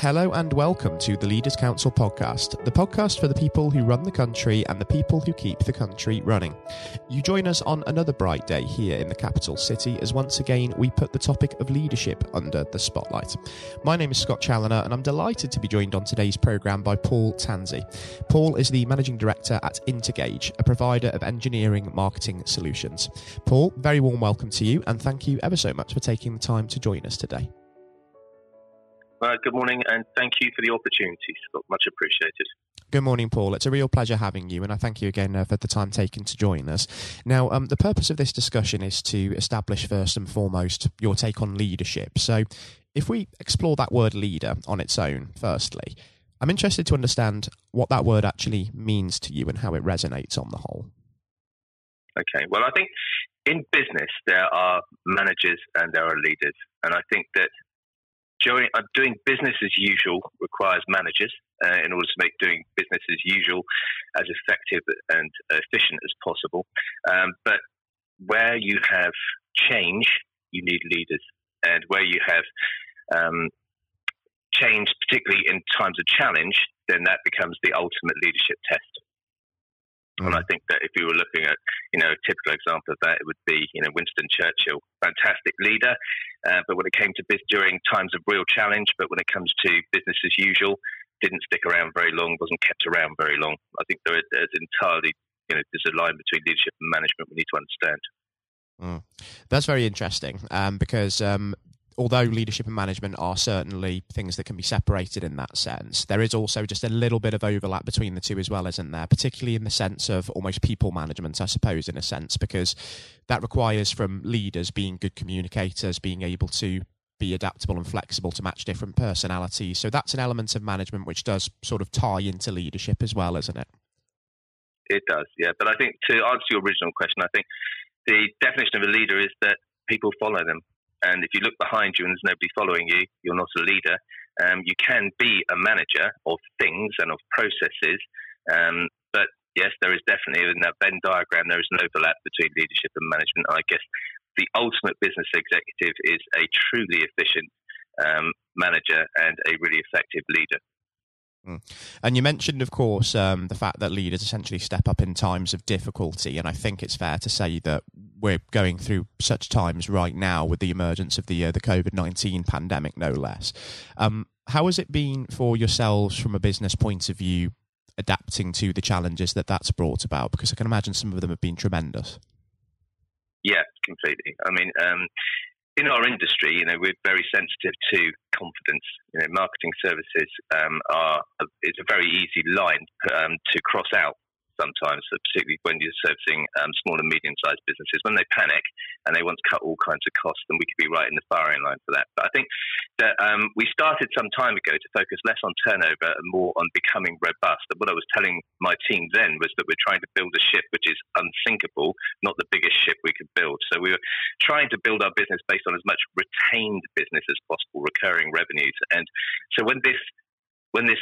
Hello and welcome to the Leaders Council podcast, the podcast for the people who run the country and the people who keep the country running. You join us on another bright day here in the capital city as once again we put the topic of leadership under the spotlight. My name is Scott Challoner and I'm delighted to be joined on today's programme by Paul Tansey. Paul is the Managing Director at Intergage, a provider of engineering marketing solutions. Paul, very warm welcome to you and thank you ever so much for taking the time to join us today. Uh, good morning, and thank you for the opportunity, Scott. Much appreciated. Good morning, Paul. It's a real pleasure having you, and I thank you again uh, for the time taken to join us. Now, um, the purpose of this discussion is to establish first and foremost your take on leadership. So, if we explore that word leader on its own, firstly, I'm interested to understand what that word actually means to you and how it resonates on the whole. Okay, well, I think in business there are managers and there are leaders, and I think that doing, uh, doing business as usual requires managers uh, in order to make doing business as usual as effective and efficient as possible. Um, but where you have change, you need leaders. And where you have um, change, particularly in times of challenge, then that becomes the ultimate leadership test. And I think that if you were looking at, you know, a typical example of that, it would be, you know, Winston Churchill, fantastic leader, uh, but when it came to business during times of real challenge, but when it comes to business as usual, didn't stick around very long, wasn't kept around very long. I think there is entirely, you know, there's a line between leadership and management we need to understand. Mm. That's very interesting um, because um, although leadership and management are certainly things that can be separated in that sense, there is also just a little bit of overlap between the two as well, isn't there? Particularly in the sense of almost people management, I suppose, in a sense, because that requires from leaders being good communicators, being able to be adaptable and flexible to match different personalities. So that's an element of management which does sort of tie into leadership as well, isn't it? It does, yeah. But I think to answer your original question, I think the definition of a leader is that people follow them. And if you look behind you and there's nobody following you, you're not a leader. Um, you can be a manager of things and of processes. Um, but yes, there is definitely in that Venn diagram, there is an overlap between leadership and management. I guess the ultimate business executive is a truly efficient um, manager and a really effective leader. Mm. And you mentioned, of course, um, the fact that leaders essentially step up in times of difficulty. And I think it's fair to say that we're going through such times right now with the emergence of the uh, the COVID nineteen pandemic, no less. Um, how has it been for yourselves from a business point of view, adapting to the challenges that that's brought about? Because I can imagine some of them have been tremendous. Yeah, completely. I mean, um, in our industry, you know, we're very sensitive to confidence. You know, marketing services um, are it's a very easy line um, to cross out sometimes, particularly when you're servicing um, small and medium-sized businesses. When they panic and they want to cut all kinds of costs, then we could be right in the firing line for that. But I think that um, we started some time ago to focus less on turnover and more on becoming robust. And what I was telling my team then was that we're trying to build a ship which is unsinkable, not the biggest ship we could build. So we were trying to build our business based on as much retained business as possible, recurring revenues. And so when this when this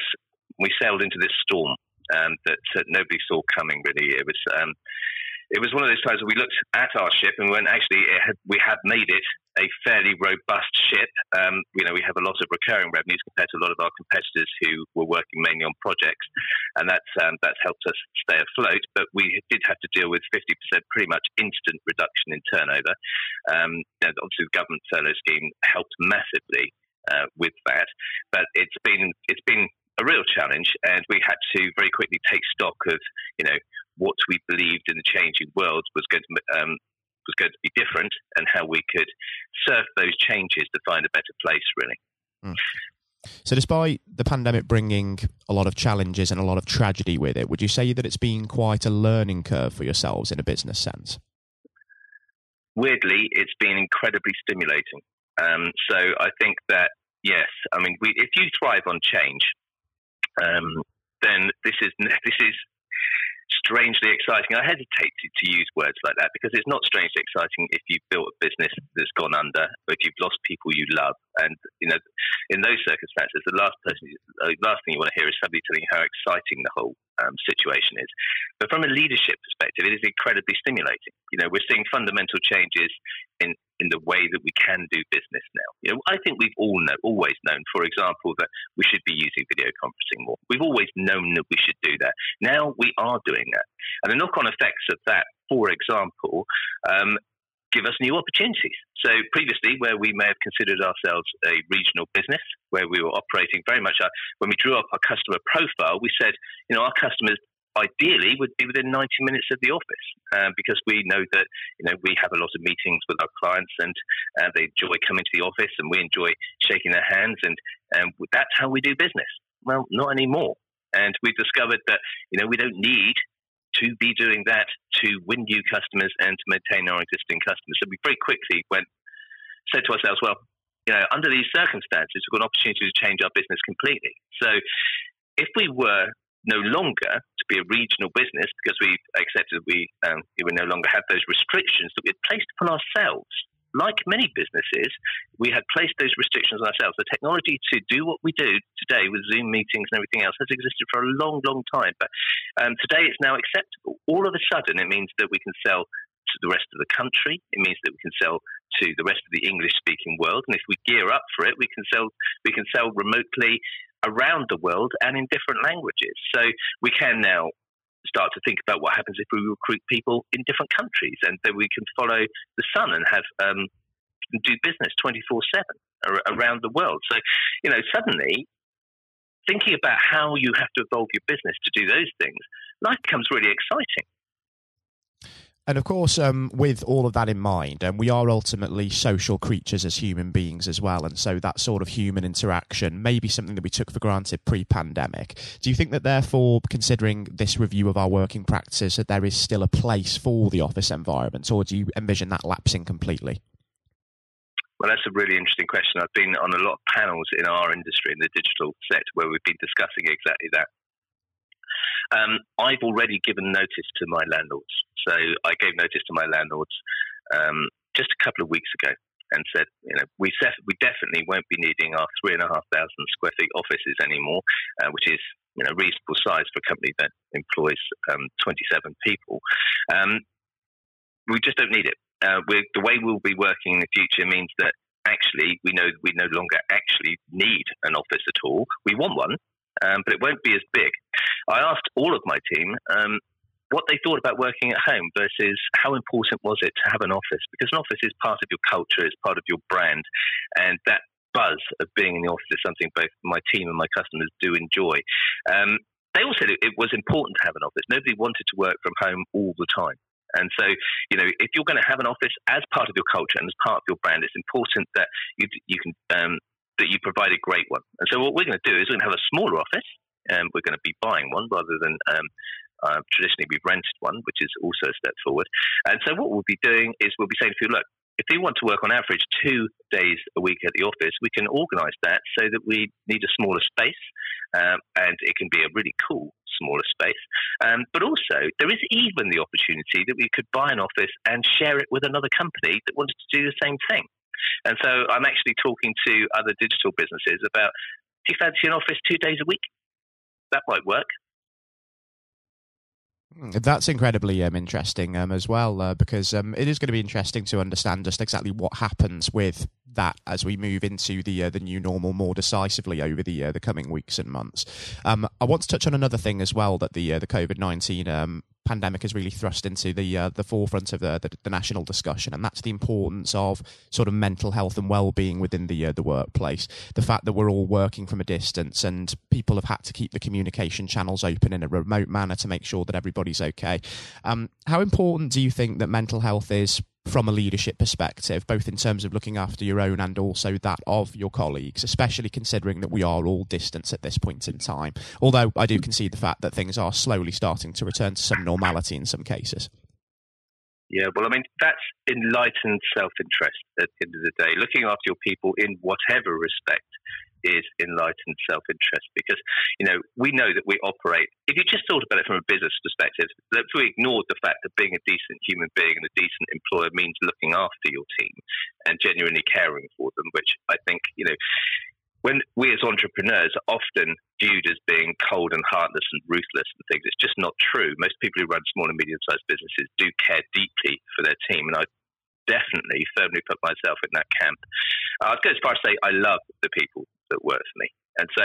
we sailed into this storm um, that uh, nobody saw coming. Really, it was um, it was one of those times where we looked at our ship and we went, actually, had, we had made it a fairly robust ship. Um, you know, we have a lot of recurring revenues compared to a lot of our competitors who were working mainly on projects, and that's um, that's helped us stay afloat. But we did have to deal with 50% pretty much instant reduction in turnover. Um, obviously, the government furlough scheme helped massively. Uh, with that, but it's been it's been a real challenge, and we had to very quickly take stock of you know what we believed in the changing world was going to um, was going to be different, and how we could surf those changes to find a better place. Really. Mm. So, despite the pandemic bringing a lot of challenges and a lot of tragedy with it, would you say that it's been quite a learning curve for yourselves in a business sense? Weirdly, it's been incredibly stimulating. Um, so, I think that yes, I mean, we, if you thrive on change, um, then this is this is strangely exciting. I hesitate to, use words like that because it's not strangely exciting if you've built a business that's gone under, or if you've lost people you love. And you know, in those circumstances, the last person, the last thing you want to hear is somebody telling you how exciting the whole um, situation is. But from a leadership perspective, it is incredibly stimulating. You know, we're seeing fundamental changes in in the way that we can do business now. I think we've all know, always known, for example, that we should be using video conferencing more. We've always known that we should do that. Now we are doing that, and the knock-on effects of that, for example, um, give us new opportunities. So previously, where we may have considered ourselves a regional business, where we were operating very much, uh, when we drew up our customer profile, we said, you know, our customers ideally would be within 90 minutes of the office um, because we know that you know we have a lot of meetings with our clients and uh, they enjoy coming to the office and we enjoy shaking their hands and um, that's how we do business. Well, not anymore. And we've discovered that you know we don't need to be doing that to win new customers and to maintain our existing customers. So we very quickly went said to ourselves, well, you know, under these circumstances, we've got an opportunity to change our business completely. So if we were no longer to be a regional business because we accepted we um, we no longer have those restrictions that we had placed upon ourselves. Like many businesses, we had placed those restrictions on ourselves. The technology to do what we do today with Zoom meetings and everything else has existed for a long, long time. But um, today it's now acceptable. All of a sudden, it means that we can sell to the rest of the country. It means that we can sell to the rest of the English speaking world. And if we gear up for it, we can sell we can sell remotely around the world and in different languages. So we can now start to think about what happens if we recruit people in different countries and that we can follow the sun and have um, do business 24 7 around the world. So, you know, suddenly thinking about how you have to evolve your business to do those things, life becomes really exciting. And of course, um, with all of that in mind, um, we are ultimately social creatures as human beings as well. And so that sort of human interaction may be something that we took for granted pre pandemic. Do you think that, therefore, considering this review of our working practices, that there is still a place for the office environment, or do you envision that lapsing completely? Well, that's a really interesting question. I've been on a lot of panels in our industry, in the digital sector, where we've been discussing exactly that. Um, I've already given notice to my landlords. So I gave notice to my landlords um, just a couple of weeks ago and said, you know, we, def- we definitely won't be needing our three and a half thousand square feet offices anymore, uh, which is you know a reasonable size for a company that employs um, 27 people. Um, we just don't need it. Uh, the way we'll be working in the future means that actually we know we no longer actually need an office at all. We want one, um, but it won't be as big. I asked all of my team um, what they thought about working at home versus how important was it to have an office because an office is part of your culture, it's part of your brand, and that buzz of being in the office is something both my team and my customers do enjoy. Um, they all said it, it was important to have an office. Nobody wanted to work from home all the time. And so, you know, if you're going to have an office as part of your culture and as part of your brand, it's important that you you can um, that you provide a great one. And so, what we're going to do is we're going to have a smaller office. and we're going to be buying one rather than um, uh, traditionally we've rented one, which is also a step forward. And so, what we'll be doing is we'll be saying to you, look, if you want to work on average two days a week at the office, we can organise that so that we need a smaller space, um, and it can be a really cool smaller space. Um, but also, there is even the opportunity that we could buy an office and share it with another company that wanted to do the same thing. And so I'm actually talking to other digital businesses about do you fancy an office two days a week? That might work. Hmm, that's incredibly um, interesting um, as well, uh, because um, it is going to be interesting to understand just exactly what happens with that as we move into the uh, the new normal more decisively over the uh, the coming weeks and months. Um, I want to touch on another thing as well that the uh, the COVID nineteen um, pandemic has really thrust into the uh, the forefront of the, the, the national discussion, and that's the importance of sort of mental health and well being within the uh, the workplace. The fact that we're all working from a distance, and people have had to keep the communication channels open in a remote manner to make sure that everybody's okay. Um, how important do you think that mental health is from a leadership perspective, both in terms of looking after your own and also that of your colleagues, especially considering that we are all distance at this point in time. Although I do concede the fact that things are slowly starting to return to some normality in some cases. Yeah, well, I mean, that's enlightened self interest at the end of the day. Looking after your people in whatever respect is enlightened self-interest because you know we know that we operate if you just thought about it from a business perspective if we ignored the fact that being a decent human being and a decent employer means looking after your team and genuinely caring for them which i think you know when we as entrepreneurs are often viewed as being cold and heartless and ruthless and things, it's just not true. Most people who run small and medium sized businesses do care deeply for their team. And I definitely firmly put myself in that camp. Uh, I'd go as far as say I love the people that work for me, and so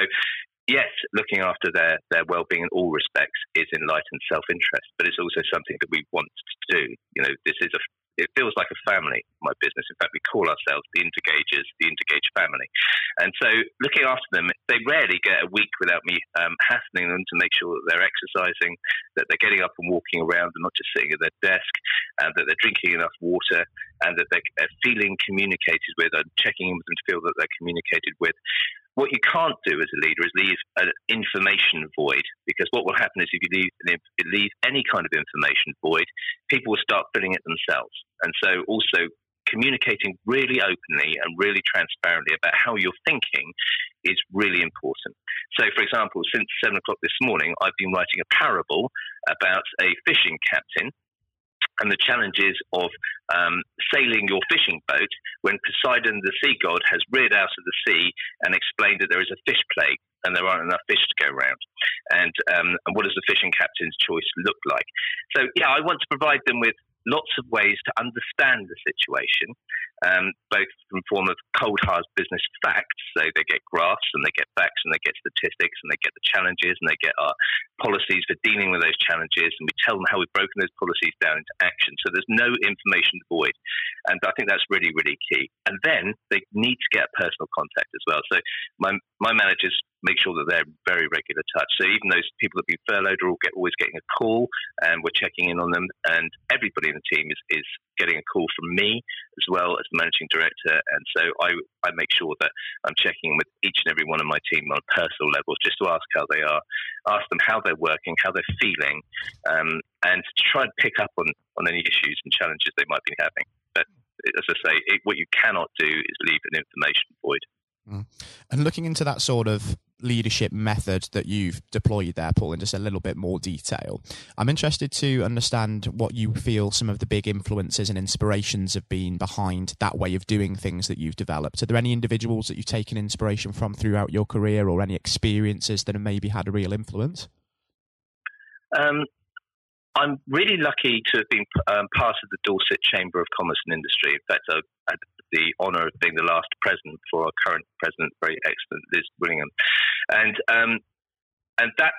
yes, looking after their, their well-being in all respects is enlightened self-interest, but it's also something that we want to do. You know, this is a it feels like a family, my business. In fact, we call ourselves the Intergagers, the Intergage family. And so looking after them, they rarely get a week without me um, hassling them to make sure that they're exercising, that they're getting up and walking around and not just sitting at their desk, and that they're drinking enough water, and that they're feeling communicated with and checking in with them to feel that they're communicated with. What you can't do as a leader is leave an information void because what will happen is if you leave, leave any kind of information void, people will start filling it themselves. And so also communicating really openly and really transparently about how you're thinking is really important. So, for example, since seven o'clock this morning, I've been writing a parable about a fishing captain and the challenges of um, sailing your fishing boat when Poseidon, the sea god, has reared out of the sea and explained that there is a fish plague and there aren't enough fish to go around. And, um, and what does the fishing captain's choice look like? So, yeah, I want to provide them with lots of ways to understand the situation, um, both in form of cold hard business facts. So they get graphs and they get facts and they get statistics and they get the challenges and they get our policies for dealing with those challenges and we tell them how we've broken those policies down into action. So there's no information void, and I think that's really really key. And then they need to get personal contact as well. So my my managers make sure that they're very regular touch. So even those people that have been furloughed are all get, always getting a call, and we're checking in on them. And everybody in the team is, is getting a call from me as well as the managing director. And so I, I make sure that I'm checking with each and every one of my team on a personal level just to ask how they are, ask them how they're working, how they're feeling, um, and to try and pick up on, on any issues and challenges they might be having. But as I say, it, what you cannot do is leave an information void. Mm. And looking into that sort of leadership method that you've deployed there, Paul, in just a little bit more detail, I'm interested to understand what you feel some of the big influences and inspirations have been behind that way of doing things that you've developed. Are there any individuals that you've taken inspiration from throughout your career or any experiences that have maybe had a real influence? Um, I'm really lucky to have been um, part of the Dorset Chamber of Commerce and Industry. In fact, I had the honour of being the last president for our current president, very excellent Liz Willingham, and um, and that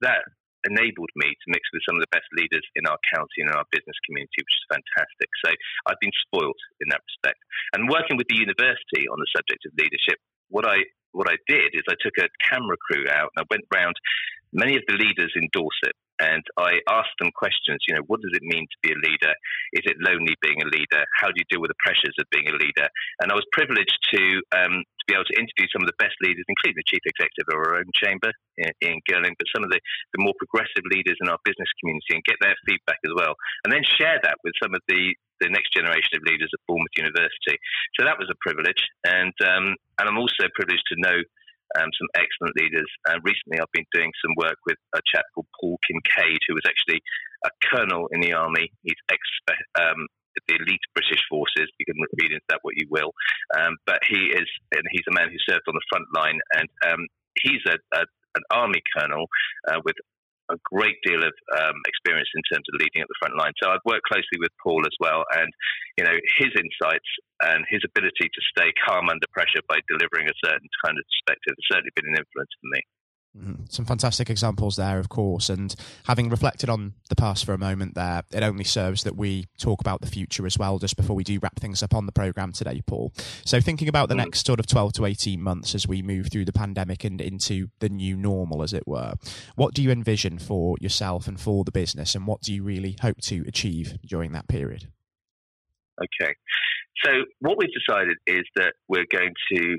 that enabled me to mix with some of the best leaders in our county and in our business community, which is fantastic. So I've been spoilt in that respect. And working with the university on the subject of leadership, what I what I did is I took a camera crew out and I went round many of the leaders in Dorset and I asked them questions. You know, what does it mean to be a leader? Is it lonely being a leader? How do you deal with the pressures of being a leader? And I was privileged to um, to be able to interview some of the best leaders, including the chief executive of our own chamber, Ian Girling, but some of the, the more progressive leaders in our business community, and get their feedback as well, and then share that with some of the the next generation of leaders at Bournemouth University. So that was a privilege, and um, and I'm also privileged to know um, some excellent leaders. And recently, I've been doing some work with a chap called Paul Kincaid, who was actually a colonel in the army. He's ex um, the elite British forces. You can read into that what you will, um, but he is, and he's a man who served on the front line, and um, he's a, a, an army colonel uh, with a great deal of um, experience in terms of leading at the front line. So I've worked closely with Paul as well, and you know his insights and his ability to stay calm under pressure by delivering a certain kind of perspective has certainly been an influence for me. Mm-hmm. Some fantastic examples there, of course. And having reflected on the past for a moment there, it only serves that we talk about the future as well, just before we do wrap things up on the programme today, Paul. So, thinking about the mm. next sort of 12 to 18 months as we move through the pandemic and into the new normal, as it were, what do you envision for yourself and for the business? And what do you really hope to achieve during that period? Okay. So, what we've decided is that we're going to,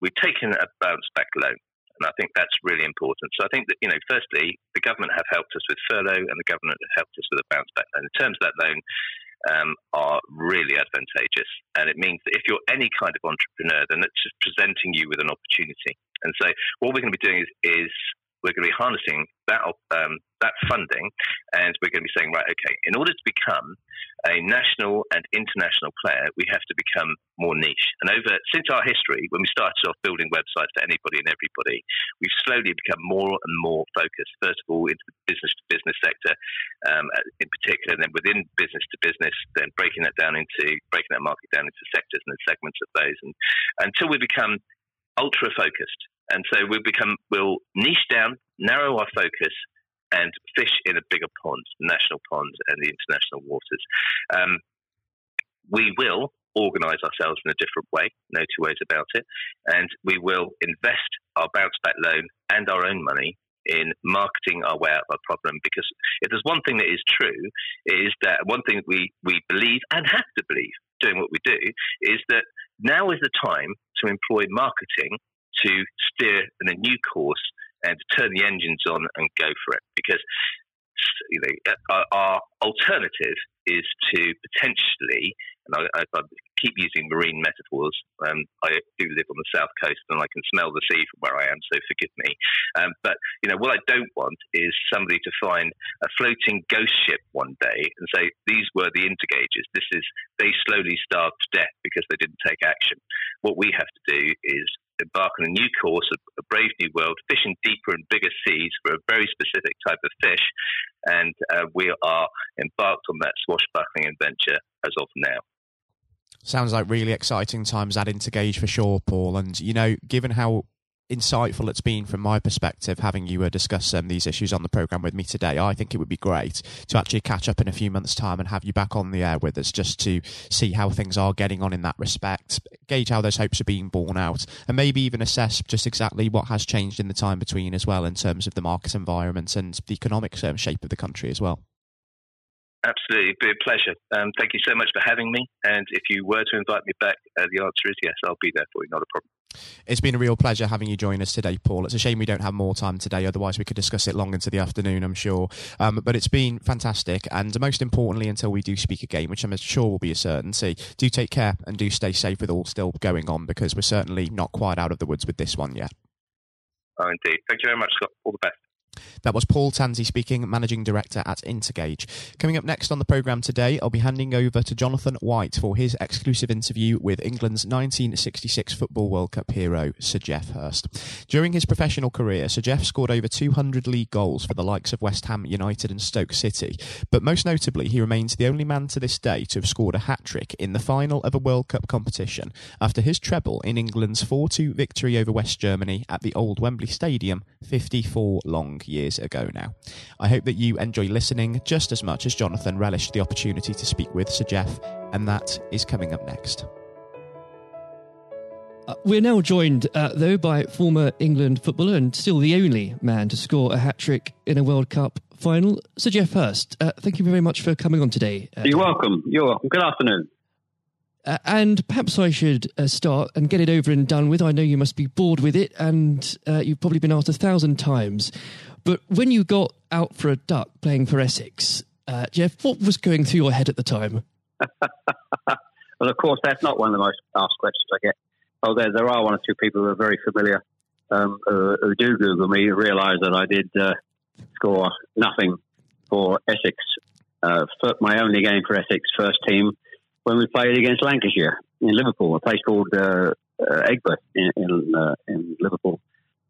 we've taken a bounce back loan and I think that's really important. So I think that, you know, firstly, the government have helped us with furlough and the government have helped us with a bounce back loan. In terms of that loan, um, are really advantageous. And it means that if you're any kind of entrepreneur, then it's just presenting you with an opportunity. And so what we're going to be doing is, is we're going to be harnessing that um, that funding, and we're going to be saying, right, okay, in order to become a national and international player, we have to become more niche. And over since our history, when we started off building websites for anybody and everybody, we've slowly become more and more focused. First of all, into the business to business sector, um, in particular, and then within business to business, then breaking that down into breaking that market down into sectors and then segments of those, and until we become ultra focused. And so we'll become we'll niche down, narrow our focus, and fish in a bigger pond, national pond and the international waters. Um, we will organise ourselves in a different way, no two ways about it, and we will invest our bounce back loan and our own money in marketing our way out of our problem. Because if there's one thing that is true, is that one thing we, we believe and have to believe doing what we do is that now is the time to employ marketing to steer in a new course and to turn the engines on and go for it. Because you know, our, our alternative is to potentially, and I, I, keep using marine metaphors. Um, I do live on the south coast and I can smell the sea from where I am, so forgive me. Um, but you know, what I don't want is somebody to find a floating ghost ship one day and say these were the Intergagers. This is they slowly starved to death because they didn't take action. What we have to do is embark on a new course, a, a brave new world, fishing deeper and bigger seas for a very specific type of fish, and uh, we are embarked on that swashbuckling adventure as of now. Sounds like really exciting times at Gage for sure, Paul. And, you know, given how insightful it's been from my perspective having you uh, discuss um, these issues on the program with me today i think it would be great to actually catch up in a few months time and have you back on the air with us just to see how things are getting on in that respect gauge how those hopes are being borne out and maybe even assess just exactly what has changed in the time between as well in terms of the market environment and the economic um, shape of the country as well Absolutely, it'd be a pleasure. Um, thank you so much for having me. And if you were to invite me back, uh, the answer is yes, I'll be there for you, not a problem. It's been a real pleasure having you join us today, Paul. It's a shame we don't have more time today, otherwise, we could discuss it long into the afternoon, I'm sure. Um, but it's been fantastic. And most importantly, until we do speak again, which I'm sure will be a certainty, do take care and do stay safe with all still going on because we're certainly not quite out of the woods with this one yet. Oh, indeed. Thank you very much, Scott. All the best. That was Paul Tansey speaking, Managing Director at Intergage. Coming up next on the programme today, I'll be handing over to Jonathan White for his exclusive interview with England's 1966 Football World Cup hero, Sir Geoff Hurst. During his professional career, Sir Geoff scored over 200 league goals for the likes of West Ham United and Stoke City, but most notably, he remains the only man to this day to have scored a hat trick in the final of a World Cup competition after his treble in England's 4 2 victory over West Germany at the old Wembley Stadium 54 long years ago now. I hope that you enjoy listening just as much as Jonathan relished the opportunity to speak with Sir Geoff, and that is coming up next. Uh, we're now joined, uh, though, by former England footballer and still the only man to score a hat trick in a World Cup final, Sir Geoff Hurst. Uh, thank you very much for coming on today. Uh, You're welcome. You're welcome. Good afternoon. Uh, and perhaps I should uh, start and get it over and done with. I know you must be bored with it, and uh, you've probably been asked a thousand times. But when you got out for a duck playing for Essex, uh, Geoff, what was going through your head at the time? well, of course, that's not one of the most asked questions I get. Oh, there, there are one or two people who are very familiar um, who, who, do Google me, realise that I did uh, score nothing for Essex. Uh, my only game for Essex first team when we played against Lancashire in Liverpool, a place called uh, uh, Aigburth in in, uh, in, Liverpool,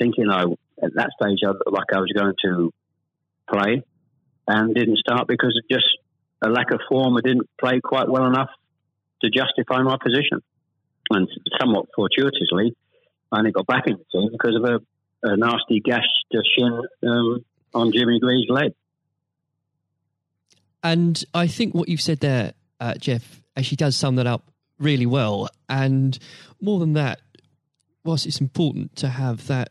thinking I at that stage I, like I was going to play, and didn't start because of just a lack of form. I didn't play quite well enough to justify my position. And somewhat fortuitously, I only got back in the team because of a, a nasty gash to shin um, on Jimmy Greaves' leg. And I think what you've said there, uh, Geoff, actually does sum that up really well. And more than that, whilst it's important to have that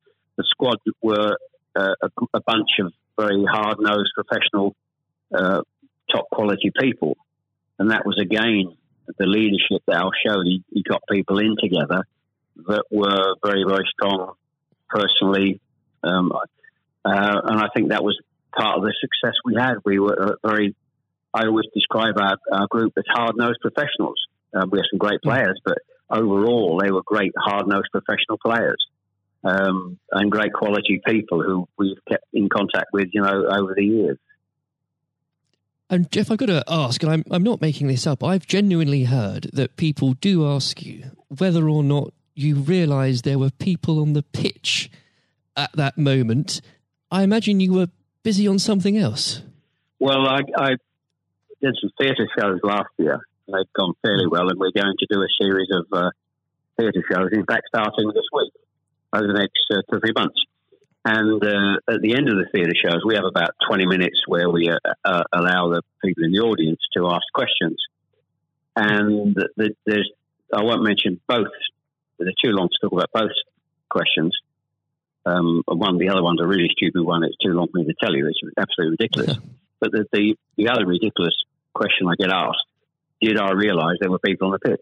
the squad were uh, a, a, bunch of very hard nosed professional, uh, top quality people. And that was again the leadership that Al showed. He, he got people in together that were very, very strong personally. Um, uh, and I think that was part of the success we had. We were very, I always describe our, our group as hard nosed professionals. Um, we have some great players, but overall, they were great, hard nosed professional players. Um, and great quality people who we've kept in contact with, you know, over the years. And Geoff, I've got to ask, and I'm, I'm not making this up, I've genuinely heard that people do ask you whether or not you realised there were people on the pitch at that moment. I imagine you were busy on something else. Well, I, I did some theatre shows last year. They've gone fairly well, and we're going to do a series of uh, theatre shows, in fact, starting this week over the next uh, two or three months. And uh, at the end of the theatre shows, we have about 20 minutes where we uh, uh, allow the people in the audience to ask questions. And the, there's, I won't mention both, they're too long to talk about both questions. Um, one, the other one's a really stupid one. It's too long for me to tell you. It's absolutely ridiculous. but the, the, the other ridiculous question I get asked did I realise there were people on the pitch?